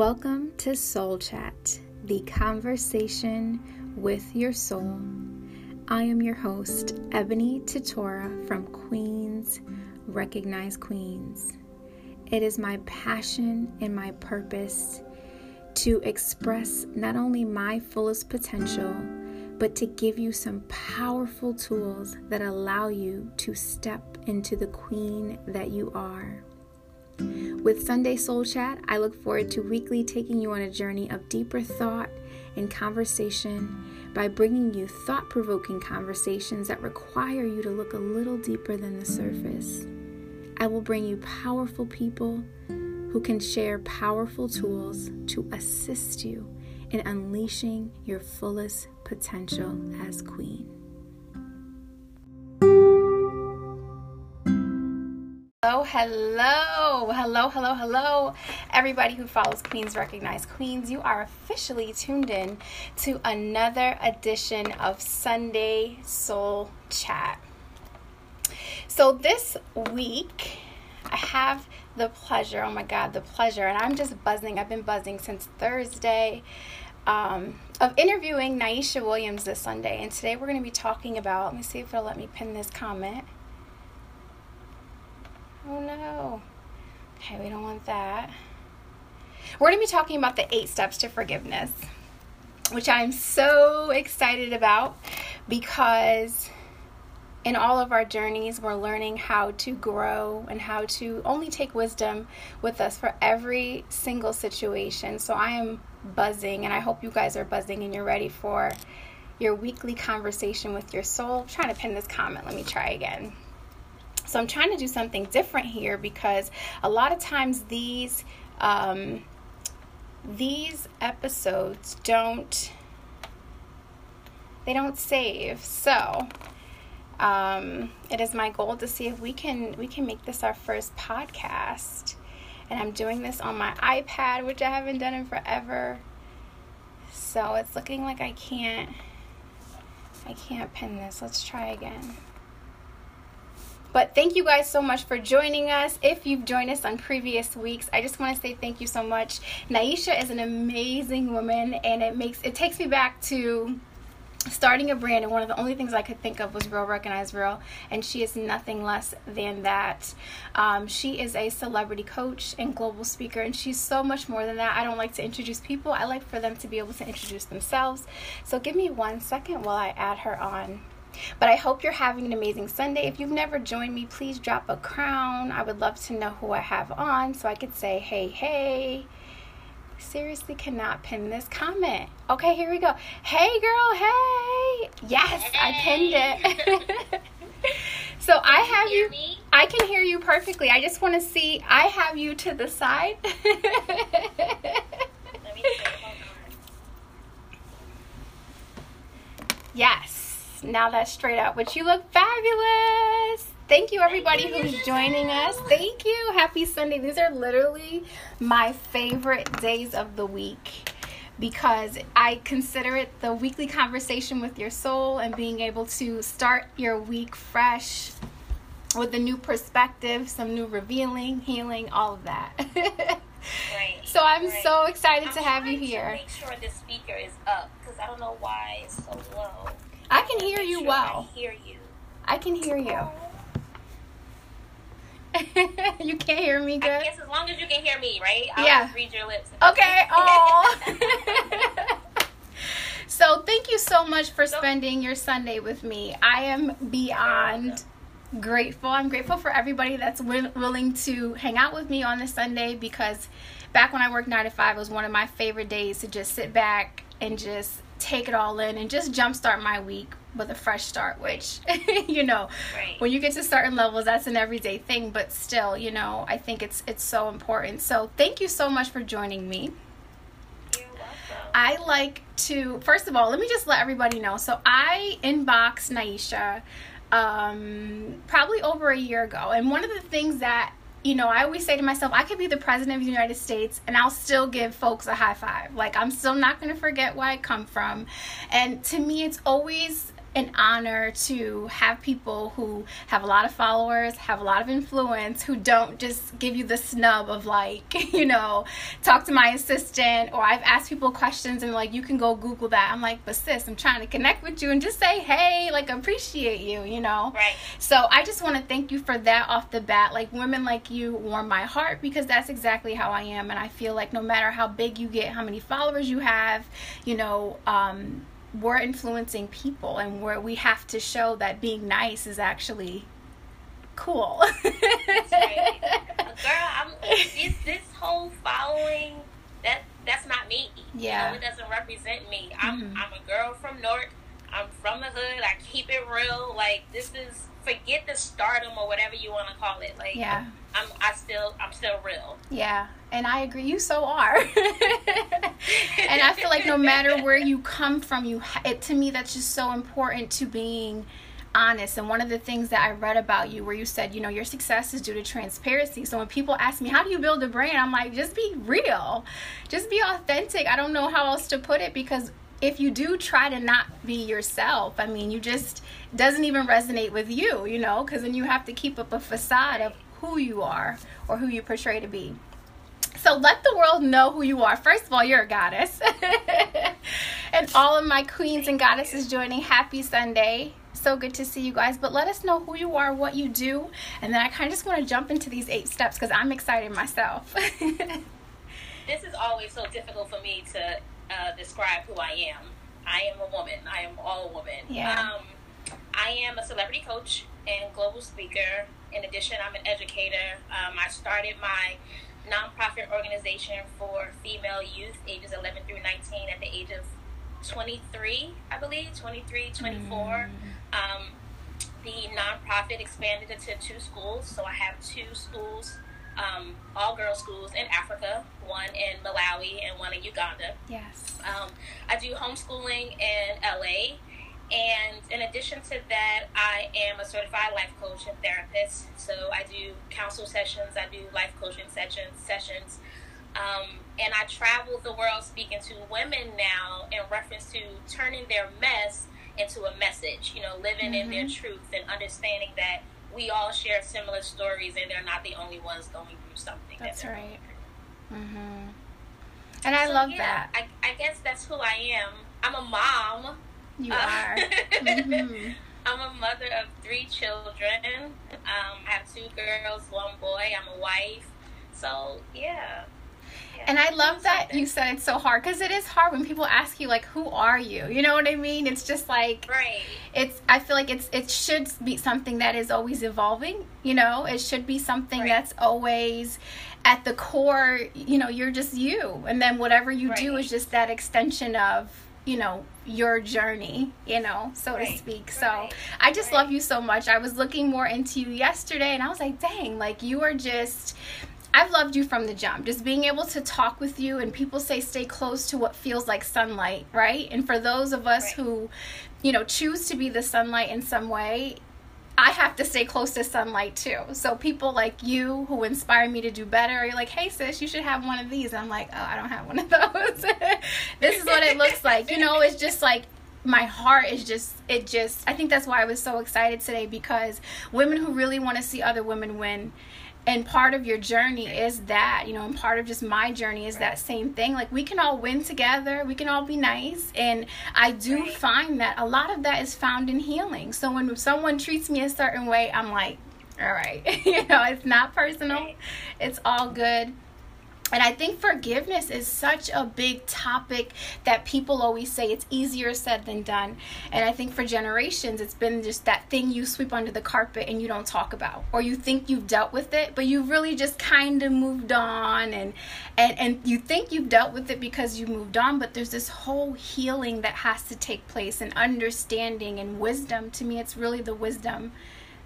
Welcome to Soul Chat, the conversation with your soul. I am your host, Ebony Titora from Queens Recognize Queens. It is my passion and my purpose to express not only my fullest potential, but to give you some powerful tools that allow you to step into the queen that you are. With Sunday Soul Chat, I look forward to weekly taking you on a journey of deeper thought and conversation by bringing you thought provoking conversations that require you to look a little deeper than the surface. I will bring you powerful people who can share powerful tools to assist you in unleashing your fullest potential as queen. Hello, hello, hello, hello, hello, everybody who follows Queens Recognize Queens. You are officially tuned in to another edition of Sunday Soul Chat. So, this week, I have the pleasure, oh my God, the pleasure, and I'm just buzzing. I've been buzzing since Thursday. Um, of interviewing Nyeesha Williams this Sunday, and today we're going to be talking about. Let me see if it'll let me pin this comment. Oh no. Okay, we don't want that. We're going to be talking about the eight steps to forgiveness, which I'm so excited about because in all of our journeys, we're learning how to grow and how to only take wisdom with us for every single situation. So I am buzzing, and I hope you guys are buzzing and you're ready for your weekly conversation with your soul. I'm trying to pin this comment. Let me try again. So I'm trying to do something different here because a lot of times these um, these episodes don't they don't save. So um, it is my goal to see if we can we can make this our first podcast. And I'm doing this on my iPad, which I haven't done in forever. So it's looking like I can't I can't pin this. Let's try again. But thank you guys so much for joining us. If you've joined us on previous weeks, I just want to say thank you so much. Nyeesha is an amazing woman and it makes it takes me back to starting a brand and one of the only things i could think of was real recognize real and she is nothing less than that. Um, she is a celebrity coach and global speaker and she's so much more than that. I don't like to introduce people. I like for them to be able to introduce themselves. So give me one second while i add her on but I hope you're having an amazing Sunday. If you've never joined me, please drop a crown. I would love to know who I have on so I could say, hey, hey seriously cannot pin this comment. Okay, here we go. Hey, girl, hey. Yes, hey. I pinned it. so can I have you. Me? I can hear you perfectly. I just want to see. I have you to the side. yes. Now that's straight up. But you look fabulous. Thank you, everybody who's joining us. Thank you. Happy Sunday. These are literally my favorite days of the week because I consider it the weekly conversation with your soul and being able to start your week fresh with a new perspective, some new revealing, healing, all of that. right. So I'm right. so excited I'm to have you here. make sure the speaker is up because I don't know why it's so low. I can hear you well. I hear you. I can hear you. Oh. you can't hear me good? I guess as long as you can hear me, right? I'll yeah. read your lips. Okay. Oh. so thank you so much for spending your Sunday with me. I am beyond grateful. I'm grateful for everybody that's willing to hang out with me on this Sunday because back when I worked 9 to 5 it was one of my favorite days to just sit back and just take it all in and just jumpstart my week with a fresh start, which, you know, right. when you get to certain levels, that's an everyday thing. But still, you know, I think it's it's so important. So thank you so much for joining me. I like to first of all, let me just let everybody know. So I inboxed Nyeesha um, probably over a year ago, and one of the things that you know, I always say to myself, I could be the president of the United States and I'll still give folks a high five. Like, I'm still not going to forget where I come from. And to me, it's always an honor to have people who have a lot of followers, have a lot of influence, who don't just give you the snub of like, you know, talk to my assistant or I've asked people questions and like you can go Google that. I'm like, but sis, I'm trying to connect with you and just say, hey, like appreciate you, you know? Right. So I just want to thank you for that off the bat. Like women like you warm my heart because that's exactly how I am. And I feel like no matter how big you get, how many followers you have, you know, um, we're influencing people and where we have to show that being nice is actually cool. Right. Girl, I'm it's this whole following that that's not me. Yeah. You know, it doesn't represent me. I'm Mhm. I'm a girl from North. I'm from the hood. I keep it real. Like this is forget the stardom or whatever you want to call it. Like yeah. I'm I still I'm still real. Yeah, and I agree. You so are. and I feel like no matter where you come from, you it to me that's just so important to being honest. And one of the things that I read about you, where you said, you know, your success is due to transparency. So when people ask me, how do you build a brand? I'm like, just be real, just be authentic. I don't know how else to put it because if you do try to not be yourself, I mean, you just doesn't even resonate with you, you know, because then you have to keep up a facade of who you are or who you portray to be. So let the world know who you are. First of all, you're a goddess. and all of my queens and goddesses joining, happy Sunday. So good to see you guys. But let us know who you are, what you do. And then I kind of just want to jump into these eight steps because I'm excited myself. This is always so difficult for me to uh, describe who I am. I am a woman. I am all a woman. Yeah. Um, I am a celebrity coach and global speaker. In addition, I'm an educator. Um, I started my nonprofit organization for female youth ages 11 through 19 at the age of 23, I believe, 23, 24. Um, the nonprofit expanded into two schools, so I have two schools, um, all girls schools in Africa, one in Malawi and one in Uganda. yes. Um, I do homeschooling in LA. And in addition to that, I am a certified life coach and therapist. So I do counsel sessions, I do life coaching sessions, sessions. Um, and I travel the world speaking to women now in reference to turning their mess into a message, you know, living in their truth and understanding that we all share similar stories and they're not the only ones going through something. That's they're right. going through. hmm And I So, love yeah, that. I, I guess that's who I am. I'm a mom. You Uh, are. Mhm. I'm a mother of three children. Um, I have two girls, one boy. I'm a wife. So yeah. Yeah. And I love that Something. you said it's so hard because it is hard when people ask you like, "Who are you?" You know what I mean? It's just like right. it's. I feel like it's. It should be something that is always evolving. You know, it should be something Right. that's always at the core. You know, you're just you, and then whatever you do is just that extension of you know your journey. You know, so to speak. So Right. I just Right. love you so much. I was looking more into you yesterday, and I was like, dang, like you are just. I've loved you from the jump. Just being able to talk with you, and people say stay close to what feels like sunlight, right? And for those of us Right. who, you know, choose to be the sunlight in some way, I have to stay close to sunlight too. So people like you who inspire me to do better, you're like, hey sis, you should have one of these. And I'm like, oh, I don't have one of those. this is what it looks like. You know, it's just like my heart is just it just I think that's why I was so excited today because women who really want to see other women win and part of your journey is that you know and part of just my journey is that same thing. Like we can all win together. We can all be nice. And i do find that a lot of that is found in healing. So when someone treats me a certain way i'm like all right. You know it's not personal. It's all good and I think forgiveness is such a big topic that people always say it's easier said than done. And I think for generations, it's been just that thing you sweep under the carpet and you don't talk about, or you think you've dealt with it, but you've really just kind of moved on, and and and you think you've dealt with it because you moved on, but there's this whole healing that has to take place, and understanding and wisdom. To me, it's really the wisdom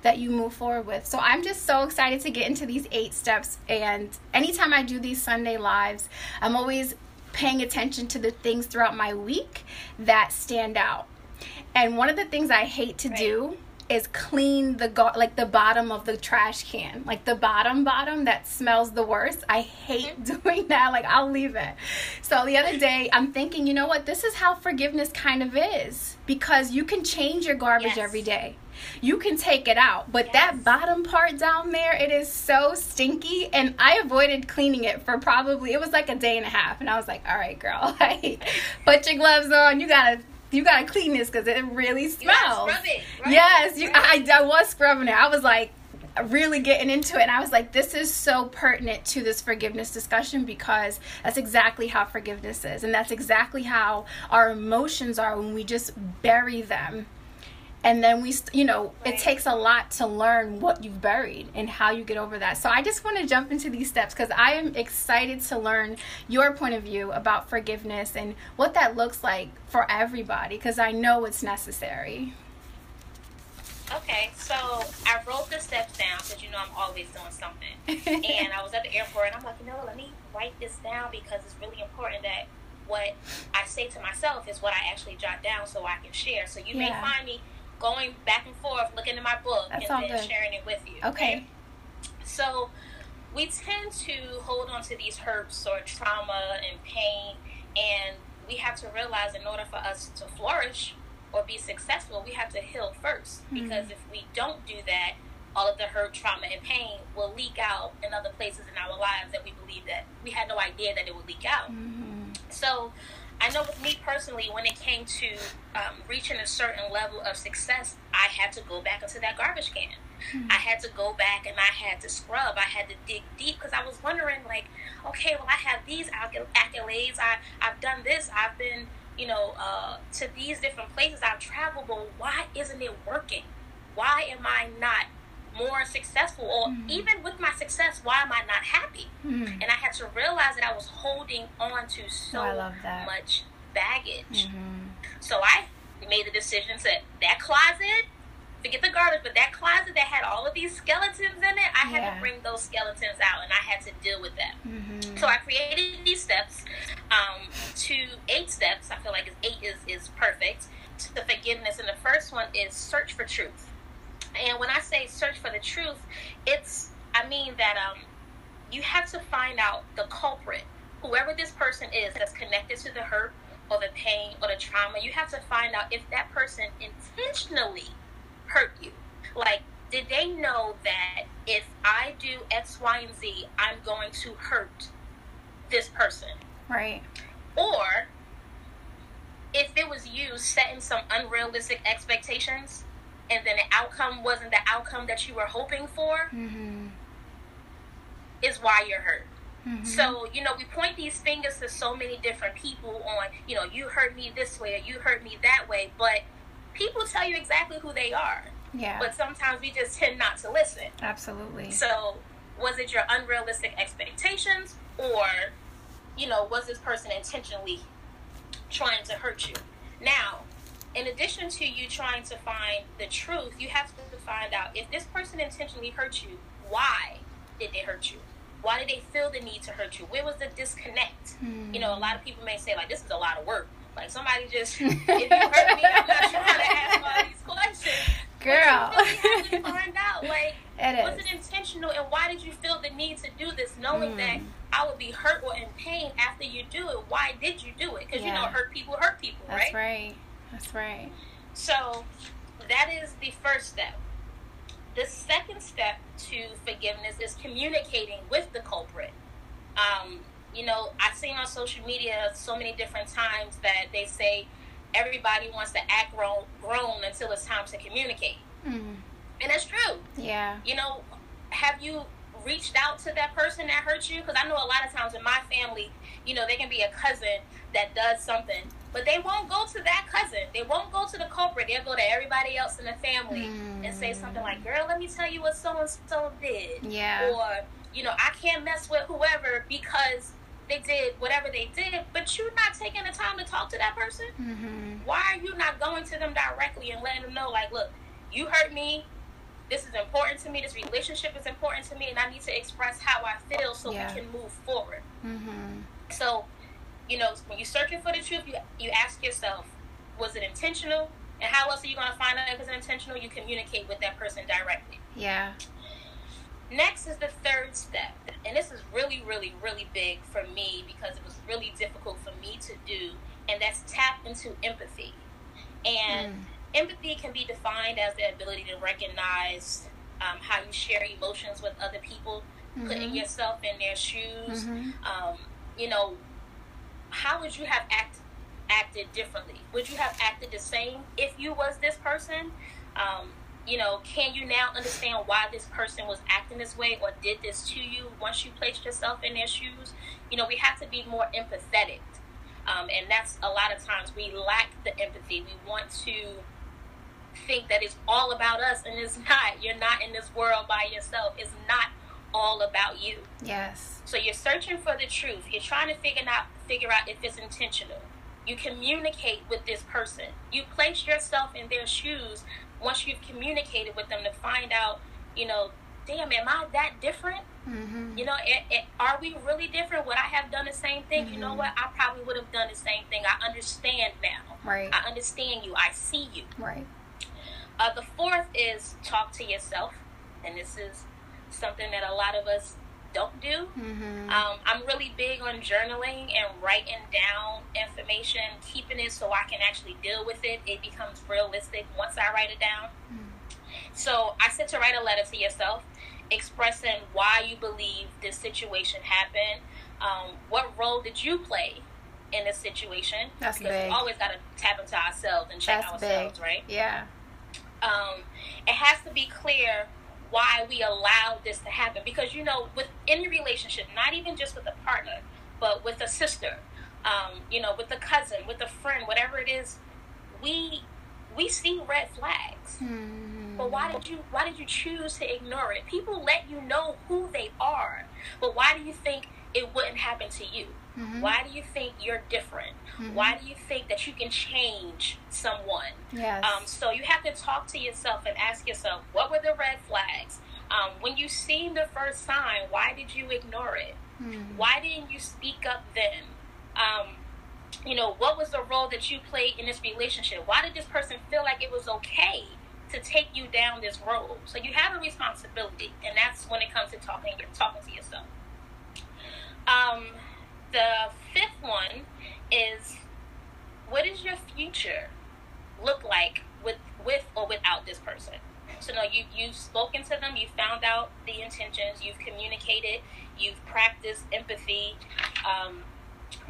that you move forward with. So I'm just so excited to get into these eight steps. And anytime I do these Sunday lives, I'm always paying attention to the things throughout my week that stand out. And one of the things I hate to do is clean the gar- like the bottom of the trash can, like the bottom bottom that smells the worst. I hate Mm-hmm. doing that. Like I'll leave it. So the other day, I'm thinking, you know what? This is how forgiveness kind of is because you can change your garbage Yes. every day. You can take it out, but that bottom part down there, it is so stinky, and I avoided cleaning it for probably it was like a day and a half, and I was like, all right, girl, like, put your gloves on. You gotta you gotta clean this because it really You smells. scrub it, right? Yes, you, I, I was scrubbing it. I was like really getting into it. And I was like, this is so pertinent to this forgiveness discussion because that's exactly how forgiveness is. And that's exactly how our emotions are when we just bury them. And then we, st- you know, it takes a lot to learn what you've buried and how you get over that. So I just want to jump into these steps because I am excited to learn your point of view about forgiveness and what that looks like for everybody because I know it's necessary. Okay, so I wrote the steps down because you know I'm always doing something. and I was at the airport and I'm like, you know let me write this down because it's really important that what I say to myself is what I actually jot down so I can share. So you may find me going back and forth looking at my book That's and then good. sharing it with you. Okay. So we tend to hold on to these hurts or trauma and pain, and we have to realize in order for us to flourish or be successful, we have to heal first. Mhm. Because if we don't do that, all of the hurt, trauma, and pain will leak out in other places in our lives that we believe that we had no idea that it would leak out. hmm So I know with me personally, when it came to um, reaching a certain level of success, I had to go back into that garbage can. I had to go back and I had to scrub. I had to dig deep because I was wondering, like, okay, well, I have these accolades. I, I've done this. I've been, you know, uh, to these different places. I've traveled, but why isn't it working? Why am I not more successful? Or Mhm. even with my success, why am I not happy? hmm and I had to realize that I was holding on to so Oh, that. much baggage. hmm So I made the decision to that closet, forget the garbage, but that closet that had all of these skeletons in it, I had Yeah. to bring those skeletons out and I had to deal with them. hmm So I created these steps, um, to eight steps. I feel like eight is, is perfect to the forgiveness. And the first one is search for truth. And when I say search truth, it's I mean that um, you have to find out the culprit, whoever this person is that's connected to the hurt or the pain or the trauma. You have to find out if that person intentionally hurt you. Like, did they know that if I do X, Y, and Z, I'm going to hurt this person? Right. Or if it was you setting some unrealistic expectations and then the outcome wasn't the outcome that you were hoping for, hmm is why you're hurt. hmm So, you know, we point these fingers to so many different people on, you know, you hurt me this way or you hurt me that way, but people tell you exactly who they are. yeah, But sometimes we just tend not to listen. absolutely. So, was it your unrealistic expectations, or, you know, was this person intentionally trying to hurt you? Now, in addition to you trying to find the truth, you have to find out if this person intentionally hurt you, why did they hurt you? Why did they feel the need to hurt you? Where was the disconnect? You know, a lot of people may say, like, this is a lot of work. Like, somebody just, if you hurt me, I'm not trying to ask all these questions. girl, But you really have to find out, like, it was is. it intentional and why did you feel the need to do this knowing Mm. that i would be hurt or in pain after you do it why did you do it because you know Yeah. hurt people hurt people That's right? right. That's right. so that is the first step the second step to forgiveness is communicating with the culprit um, you know i've seen on social media so many different times that they say everybody wants to act grown, grown until it's time to communicate Mm. and that's true Yeah. you know, have you reached out to that person that hurt you? Because I know a lot of times in my family, you know, there can be a cousin that does something, but they won't go to that cousin. They won't go to the culprit. They'll go to everybody else in the family and say something like, girl, let me tell you what so and so did. Yeah. Or, you know, I can't mess with whoever because they did whatever they did, but you're not taking the time to talk to that person hmm why are you not going to them directly and letting them know like look you hurt me this is important to me this relationship is important to me and i need to express how i feel so Yeah. we can move forward hmm so you know when you're searching for the truth you, you ask yourself was it intentional And how else are you going to find out if it's intentional? You communicate with that person directly. Yeah. Next is the third step. And this is really, really, really big for me because it was really difficult for me to do. And that's tap into empathy. And mm. empathy can be defined as the ability to recognize um, how you share emotions with other people, mm-hmm. putting yourself in their shoes. Mm-hmm. Um, you know, how would you have act, acted differently? Would you have acted the same if you was this person? Um, you know, can you now understand why this person was acting this way or did this to you once you placed yourself in their shoes? You know, we have to be more empathetic. Um, and that's a lot of times we lack the empathy. We want to think that it's all about us, and it's not. You're not in this world by yourself. It's not all about you. Yes. So you're searching for the truth. You're trying to figure out figure out if it's intentional. You communicate with this person. You place yourself in their shoes once you've communicated with them to find out, you know, damn, am I that different? Mm-hmm. You know, it, it, are we really different? Would I have done the same thing? Mm-hmm. You know mm-hmm. what? I probably would have done the same thing. I understand now. Right. I understand you. I see you. Right. Uh, the fourth is talk to yourself, and this is something that a lot of us don't do. Mm-hmm. Um, I'm really big on journaling and writing down information, keeping it so I can actually deal with it. It becomes realistic once I write it down. Mm-hmm. So I said to write a letter to yourself expressing why you believe this situation happened. Um, what role did you play in this situation? That's because big. we always got to tap into ourselves and check That's ourselves, big. right? Yeah. Um, it has to be clear why we allowed this to happen. Because you know with any relationship not even just with a partner but with a sister um, you know with a cousin with a friend whatever it is we we see red flags. Mm-hmm. but why did you why did you choose to ignore it? People let you know who they are. But why do you think it wouldn't happen to you Mm-hmm. Why do you think you're different? Mm-hmm. Why do you think that you can change someone? Yes. Um, so you have to talk to yourself and ask yourself, what were the red flags? Um, when you seen the first sign, why did you ignore it? Mm-hmm. Why didn't you speak up then? Um, you know, what was the role that you played in this relationship? Why did this person feel like it was okay to take you down this road? So you have a responsibility, and that's when it comes to talking talking to yourself. Um, the fifth one is what does your future look like with with or without this person? So no, you you've spoken to them, you found out the intentions, you've communicated, you've practiced empathy, um,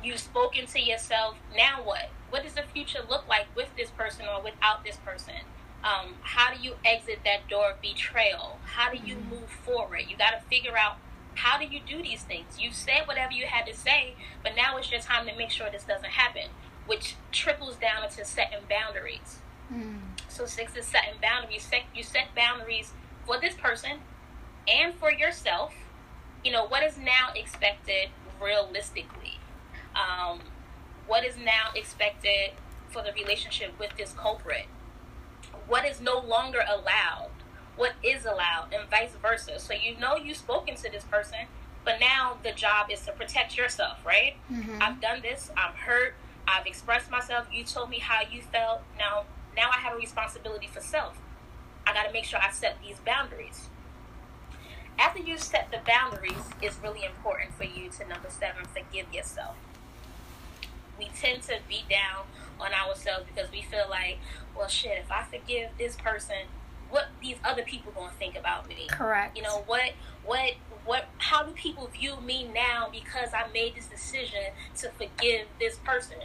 you've spoken to yourself. Now what? What does the future look like with this person or without this person? Um, how do you exit that door of betrayal? How do you mm-hmm. move forward? You got to figure out how do you do these things? You said whatever you had to say, but now it's your time to make sure this doesn't happen, which trickles down into setting boundaries. Mm. So six is setting boundaries. Set, you set boundaries for this person and for yourself. You know what is now expected realistically. Um, what is now expected for the relationship with this culprit? What is no longer allowed? What is allowed and vice versa. So you know you've spoken to this person, but now the job is to protect yourself, right? Mm-hmm. I've done this. I'm hurt. I've expressed myself. You told me how you felt. Now, now I have a responsibility for self. I got to make sure I set these boundaries. After you set the boundaries, it's really important for you to number seven, forgive yourself. We tend to beat down on ourselves because we feel like, well, shit, if I forgive this person, what these other people gonna think about me. Correct. You know what what what how do people view me now because I made this decision to forgive this person?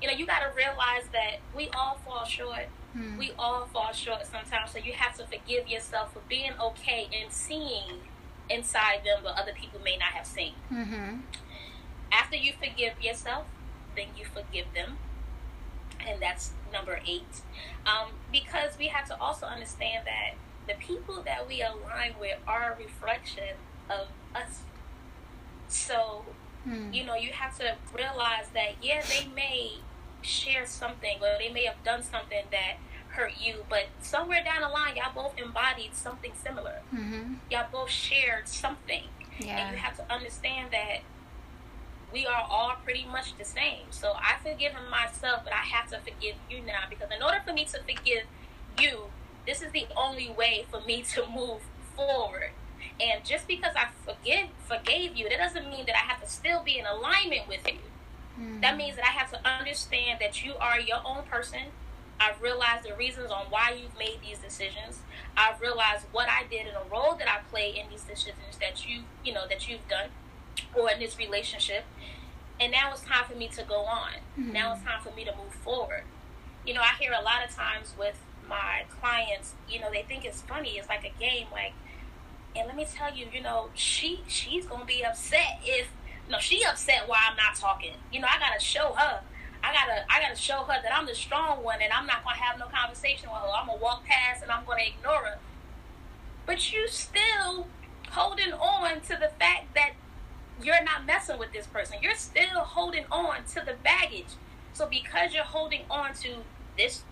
You know, you gotta realize that we all fall short. Hmm. We all fall short sometimes. So you have to forgive yourself for being okay and seeing inside them what other people may not have seen. Mm-hmm. After you forgive yourself, then you forgive them and that's number eight. Um, because we have to also understand that the people that we align with are a reflection of us. So, hmm. you know, you have to realize that, yeah, they may share something or they may have done something that hurt you, but somewhere down the line, y'all both embodied something similar. Mm-hmm. Y'all both shared something. Yeah. And you have to understand that we are all pretty much the same. So I forgive him myself, but I have to forgive you now because in order for me to forgive you, this is the only way for me to move forward. And just because I forgive forgave you, that doesn't mean that I have to still be in alignment with you. Mm. That means that I have to understand that you are your own person. I've realized the reasons on why you've made these decisions. I've realized what I did and the role that I play in these decisions that you, you know, that you've done or in this relationship. And now it's time for me to go on. Mm-hmm. Now it's time for me to move forward. You know, I hear a lot of times with my clients, you know, they think it's funny. It's like a game. Like, and let me tell you, you know, she she's gonna be upset if no, she upset while I'm not talking. You know, I gotta show her. I gotta I gotta show her that I'm the strong one and I'm not gonna have no conversation with her. I'm gonna walk past and I'm gonna ignore her. But you still holding on to the fact that you're not messing with this person. You're still holding on to the baggage. So because you're holding on to this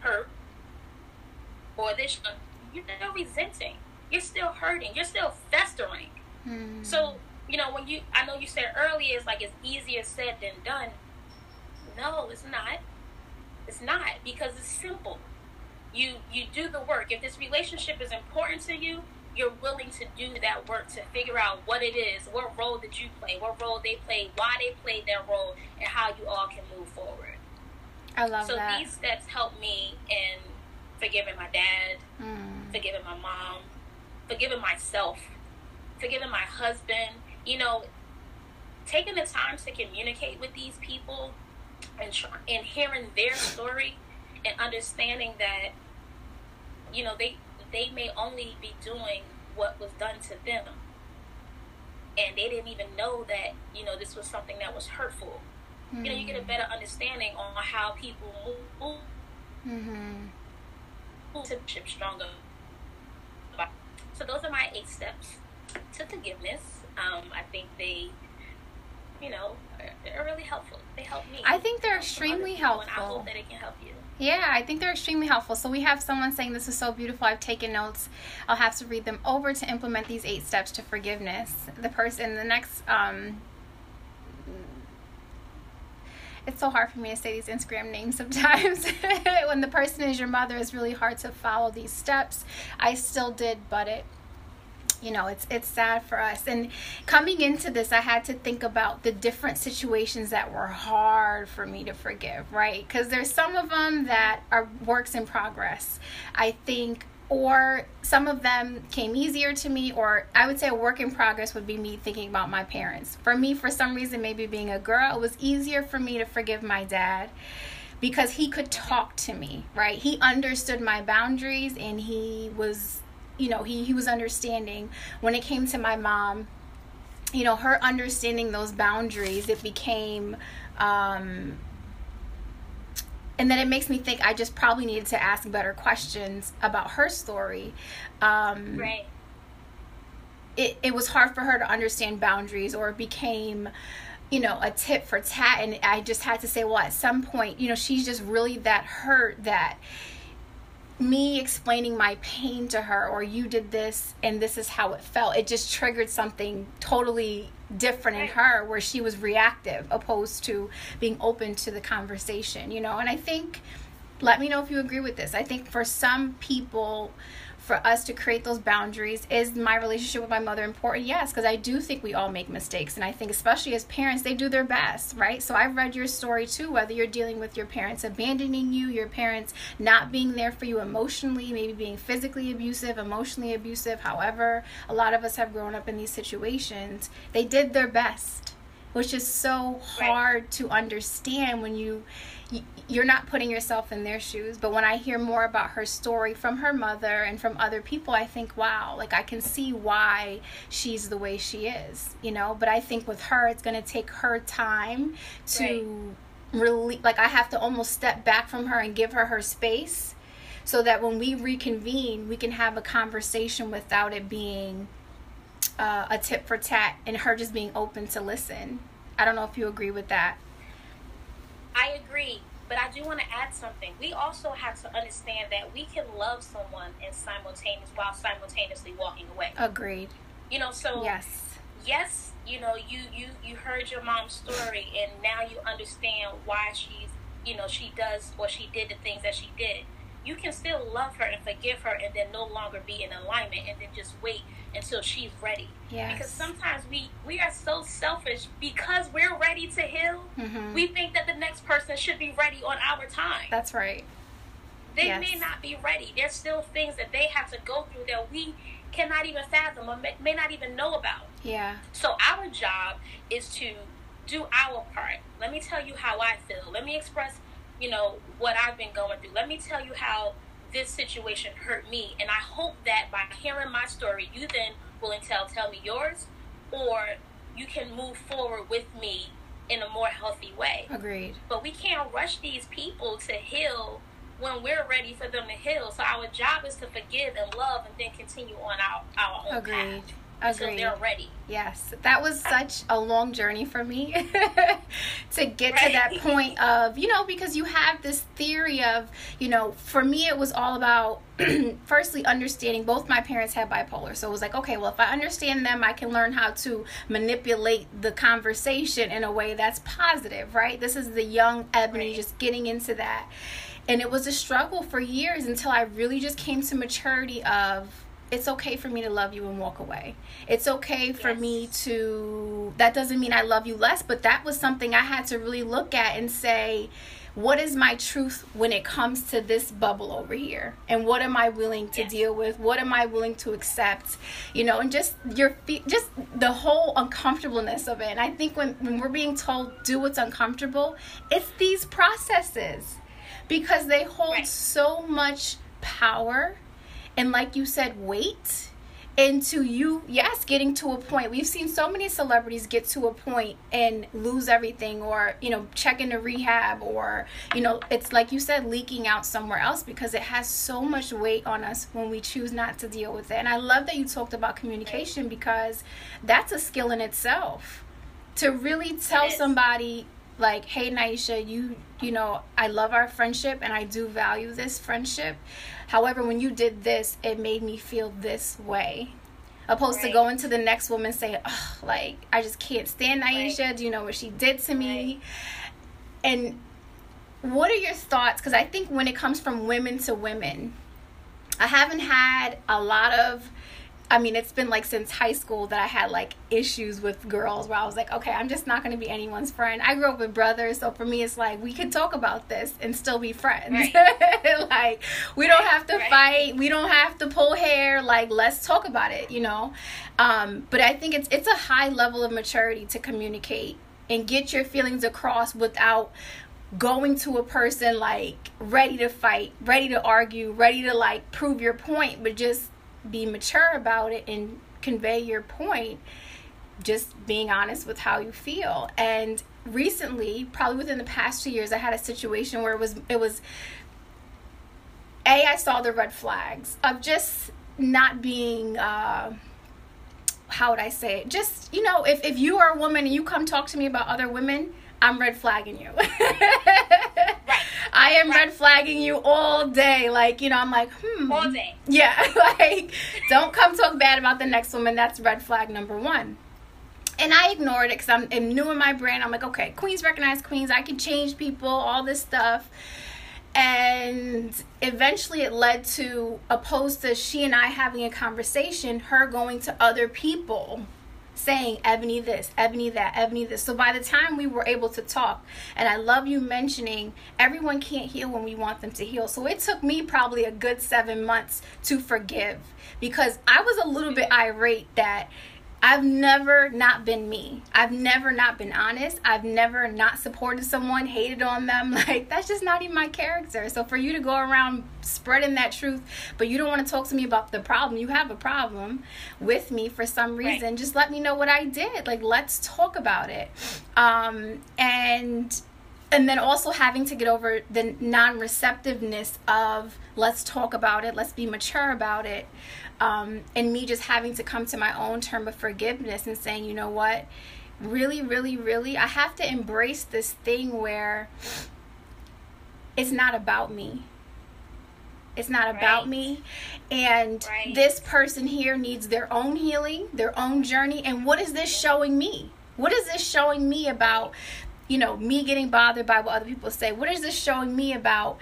hurt or this, you're still resenting. You're still hurting. You're still festering. Hmm. So you know when you, I know you said earlier, it's like it's easier said than done. No, it's not. It's not because it's simple. You you do the work. If this relationship is important to you, you're willing to do that work to figure out what it is, what role did you play, what role they played, why they played their role, and how you all can move forward. I love so that. So these steps help me in forgiving my dad, mm. forgiving my mom, forgiving myself, forgiving my husband. You know, taking the time to communicate with these people and and hearing their story and understanding that you know they they may only be doing what was done to them. And they didn't even know that, you know, this was something that was hurtful. Mm-hmm. You know, you get a better understanding on how people move mm-hmm. to stronger. So those are my eight steps to forgiveness. Um, I think they, you know, are, are really helpful. They help me. I think they're extremely helpful. I hope that it can help you. Yeah, I think they're extremely helpful. So we have someone saying this is so beautiful. I've taken notes. I'll have to read them over to implement these eight steps to forgiveness. The person, the next, um, it's so hard for me to say these Instagram names sometimes. when the person is your mother, it's really hard to follow these steps. I still did, but it you know it's it's sad for us. And coming into this i had to think about the different situations that were hard for me to forgive right? Because there's some of them that are works in progress i think or some of them came easier to me or i would say a work in progress would be me thinking about my parents. For me for some reason maybe being a girl it was easier for me to forgive my dad because he could talk to me right? He understood my boundaries and he was you know he, he was understanding. When it came to my mom you know her understanding those boundaries it became um and then it makes me think i just probably needed to ask better questions about her story. Um right. it, it was hard for her to understand boundaries or it became you know a tit for tat. And i just had to say well at some point you know she's just really that hurt that me explaining my pain to her or you did this and this is how it felt it just triggered something totally different in her where she was reactive opposed to being open to the conversation you know? And i think let me know if you agree with this i think for some people for us to create those boundaries. Is my relationship with my mother important? Yes, because I do think we all make mistakes. And I think, especially as parents, they do their best, right? So I've read your story too, whether you're dealing with your parents abandoning you, your parents not being there for you emotionally, maybe being physically abusive, emotionally abusive. However, a lot of us have grown up in these situations. They did their best, which is so hard right. to understand when you you're not putting yourself in their shoes but when i hear more about her story from her mother and from other people i think wow like i can see why she's the way she is you know? But i think with her it's going to take her time to right. really like i have to almost step back from her and give her her space so that when we reconvene we can have a conversation without it being uh, a tit for tat and her just being open to listen. I don't know if you agree with that I agree, but I do want to add something. We also have to understand that we can love someone and simultaneous while simultaneously walking away. Agreed. You know, so yes, yes, you know, you you you heard your mom's story, and now you understand why she's, you know, she does or she did the things that she did. You can still love her and forgive her, and then no longer be in alignment, and then just wait until she's ready. Yes. Because sometimes we we are so selfish because we're ready to heal. Mhm. We think that the next person should be ready on our time. That's right. they yes. may not be ready. There's still things that they have to go through that we cannot even fathom or may, may not even know about. Yeah. So our job is to do our part. Let me tell you how I feel. Let me express, you know, what I've been going through. Let me tell you how this situation hurt me. And I hope that by hearing my story, you then will tell tell me yours, or you can move forward with me in a more healthy way. Agreed. But we can't rush these people to heal when we're ready for them to heal. So our job is to forgive and love and then continue on our, our own Agreed. path until Agreed. they're ready. Yes, that was such a long journey for me to get to that point of, you know, because you have this theory of, you know, for me, it was all about firstly understanding both my parents had bipolar. So it was like, okay, well, if I understand them, I can learn how to manipulate the conversation in a way that's positive, right? This is the young Ebony Right. just getting into that. And it was a struggle for years until I really just came to maturity of it's okay for me to love you and walk away. It's okay for Yes. me to that doesn't mean I love you less, but that was something I had to really look at and say what is my truth when it comes to this bubble over here and what am i willing to Yes. deal with what am i willing to accept you know and just your fe- just the whole uncomfortableness of it and i think when, when we're being told do what's uncomfortable it's these processes because they hold Right. so much power and like you said weight into you yes getting to a point. We've seen so many celebrities get to a point and lose everything or you know check into rehab or you know it's like you said leaking out somewhere else because it has so much weight on us when we choose not to deal with it. And i love that you talked about communication because that's a skill in itself. To really tell somebody like hey Nyeesha you you know i love our friendship and i do value this friendship. However when you did this it made me feel this way. Opposed to going to the next woman saying oh like i just can't stand Nyeesha. Do you know what she did to me? And what are your thoughts? Because i think when it comes from women to women i haven't had a lot of I mean, it's been like since high school that I had like issues with girls where I was like, okay, I'm just not going to be anyone's friend. I grew up with brothers, so for me, it's like we could talk about this and still be friends. like, we don't have to Right. fight, we don't have to pull hair. Like, let's talk about it, you know? Um, but I think it's it's a high level of maturity to communicate and get your feelings across without going to a person like ready to fight, ready to argue, ready to like prove your point, but just be mature about it and convey your point. Just being honest with how you feel. And recently, probably within the past two years, I had a situation where it was it was a I saw the red flags of just not being. Uh, how would I say it? Just, you know, if, if you are a woman and you come talk to me about other women, I'm red flagging you. I am Right. red flagging you all day. Like, you know, I'm like, hmm. All day. Yeah, like, don't come talk bad about the next woman. That's red flag number one. And I ignored it because I'm, I'm new in my brand. I'm like, okay, queens recognize queens. I can change people, all this stuff. And eventually it led to, opposed to she and I having a conversation, her going to other people saying ebony this ebony that ebony this. So by the time we were able to talk and i love you mentioning everyone can't heal when we want them to heal. So it took me probably a good seven months to forgive because i was a little bit irate that I've never not been me. I've never not been honest. I've never not supported someone, hated on them. Like, that's just not even my character. So, for you to go around spreading that truth, but you don't want to talk to me about the problem, you have a problem with me for some Right. reason, just let me know what I did. Like, let's talk about it. Um, and and then also having to get over the non-receptiveness of let's talk about it let's be mature about it um, and me just having to come to my own term of forgiveness and saying you know what really really really i have to embrace this thing where it's not about me It's not about Right. me. And Right. this person here needs their own healing, their own journey. And what is this showing me? What is this showing me about, you know, me getting bothered by what other people say? What is this showing me about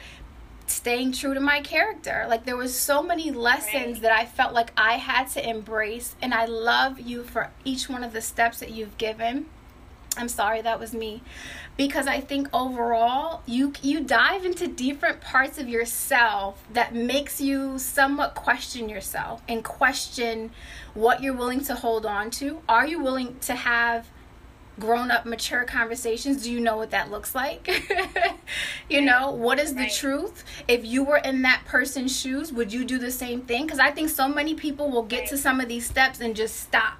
staying true to my character? Like there was so many lessons Right. that I felt like I had to embrace and I love you for each one of the steps that you've given. I'm sorry that was me because I think overall you you dive into different parts of yourself that makes you somewhat question yourself and question what you're willing to hold on to. Are you willing to have grown up mature conversations? Do you know what that looks like? you know, what is the Right. truth? If you were in that person's shoes, would you do the same thing? Cuz I think so many people will get to some of these steps and just stop.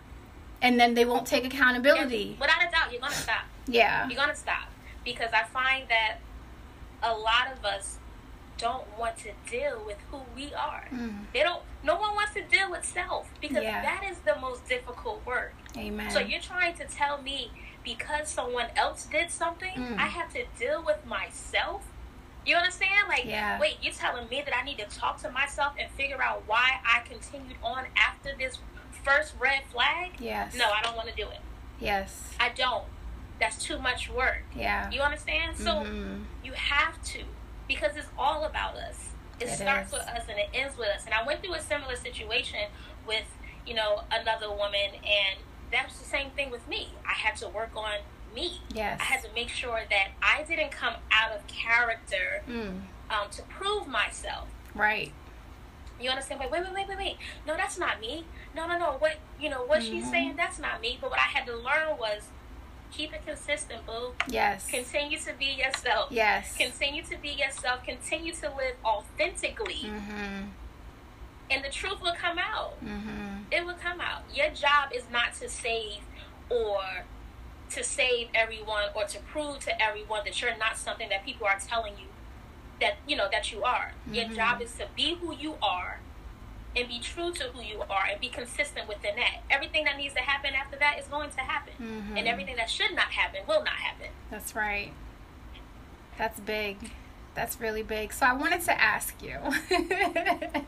And then they won't take accountability. Without a doubt, you're gonna stop. Yeah. You're gonna stop because I find that a lot of us don't want to deal with who we are. Mm. They don't. No one wants to deal with self because Yeah. that is the most difficult work. Amen. So you're trying to tell me because someone else did something, Mm. I have to deal with myself? You understand? Like, Yeah. wait, you're telling me that I need to talk to myself and figure out why I continued on after this first red flag? yes. No, I don't want to do it. Yes. I don't. That's too much work. Yeah. You understand? So Mhm. you have to because it's all about us. It, It starts is. with us and it ends with us. And I went through a similar situation with, you know, another woman and that was the same thing with me. I had to work on me. Yes. I had to make sure that I didn't come out of character Mm. um, to prove myself. Right. You understand? Wait, wait, wait, wait, wait, wait. No, that's not me. No, no, no. What you know? What she's Mhm. saying? That's not me. But what I had to learn was keep it consistent, boo. Yes. Continue to be yourself. yes. Continue to be yourself. Continue to live authentically, Mhm. and the truth will come out. Mhm. It will come out. Your job is not to save or to save everyone or to prove to everyone that you're not something that people are telling you that you know that you are. Your Mhm. job is to be who you are and be true to who you are and be consistent within that. Everything that needs to happen after that is going to happen. Mhm. And everything that should not happen will not happen. That's right. That's big. That's really big. So I wanted to ask you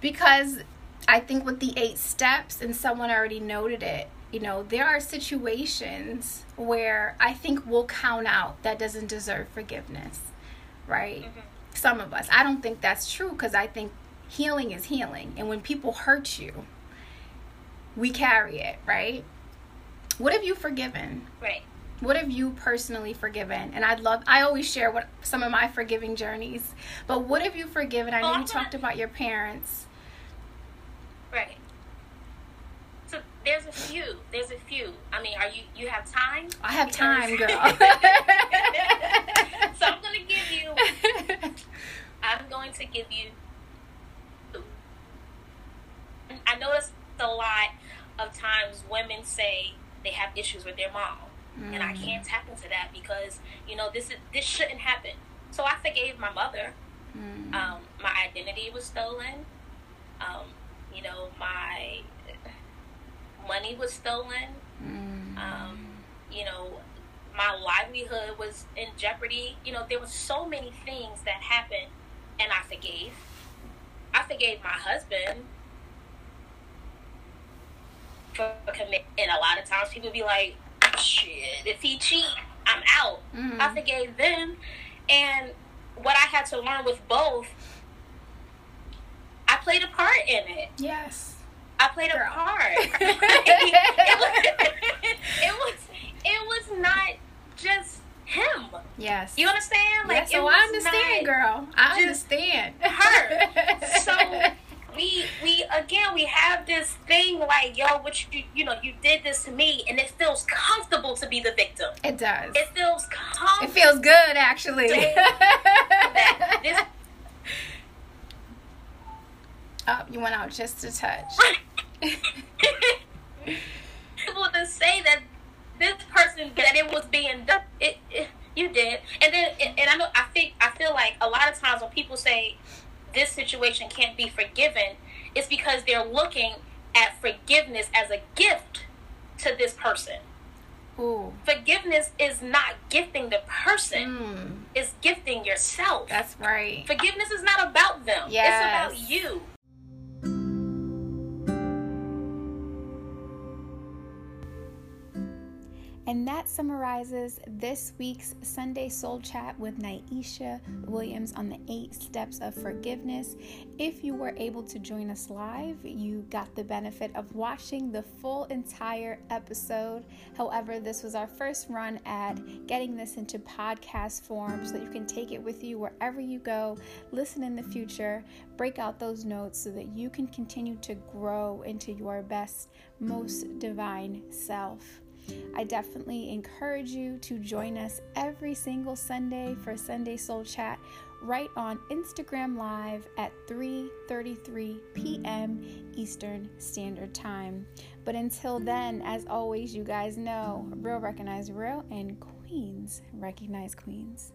because I think with the eight steps, and someone already noted it, you know, there are situations where I think we'll count out that doesn't deserve forgiveness, right? Mhm. Some of us. I don't think that's true because I think healing is healing. And when people hurt you, we carry it, right? What have you forgiven? Right. What have you personally forgiven? And I'd love I always share what some of my forgiving journeys. But what have you forgiven? I know Oh, you talked about your parents. Right. So there's a few. There's a few. I mean, are you you have time? I have Because- time, girl. so I'm gonna give you I'm going to give you. I noticed a lot of times women say they have issues with their mom, and I Mm. can't tap into that because you know this is this shouldn't happen. So I forgave my mother. Mm. Um, my identity was stolen. Um, you know my money was stolen. Mm. Um, you know my livelihood was in jeopardy. You know there were so many things that happened and I forgave. I forgave my husband for commit. And a lot of times people be like, "Shit, if he cheat, I'm out." Mm. I forgave them, and what I had to learn with both, I played a part in it. yes. I played a Girl. part. it, was, it was it was not just him. Yes. You understand? yes, it so was I understand, girl. I understand. her. So we we again we have this thing like yo, what you you know you did this to me, and it feels comfortable to be the victim. it does. It feels comfortable. It feels good, actually. this oh, you went out just a touch. people to say that this person that it was being done. It, it you did, and then and I know I think I feel like a lot of times when people say this situation can't be forgiven, it's because they're looking at forgiveness as a gift to this person. Ooh. Forgiveness is not gifting the person, Mm, it's gifting yourself. that's right. Forgiveness is not about them, Yes. it's about you. And that summarizes this week's Sunday Soul Chat with Nyeesha Williams on the eight steps of forgiveness. If you were able to join us live, you got the benefit of watching the full entire episode. However, this was our first run at getting this into podcast form so that you can take it with you wherever you go, listen in the future, break out those notes so that you can continue to grow into your best, most divine self. I definitely encourage you to join us every single Sunday for Sunday Soul Chat right on Instagram Live at 3:33 p.m. Eastern Standard Time. But until then, as always, you guys know, real recognize real and queens recognize queens.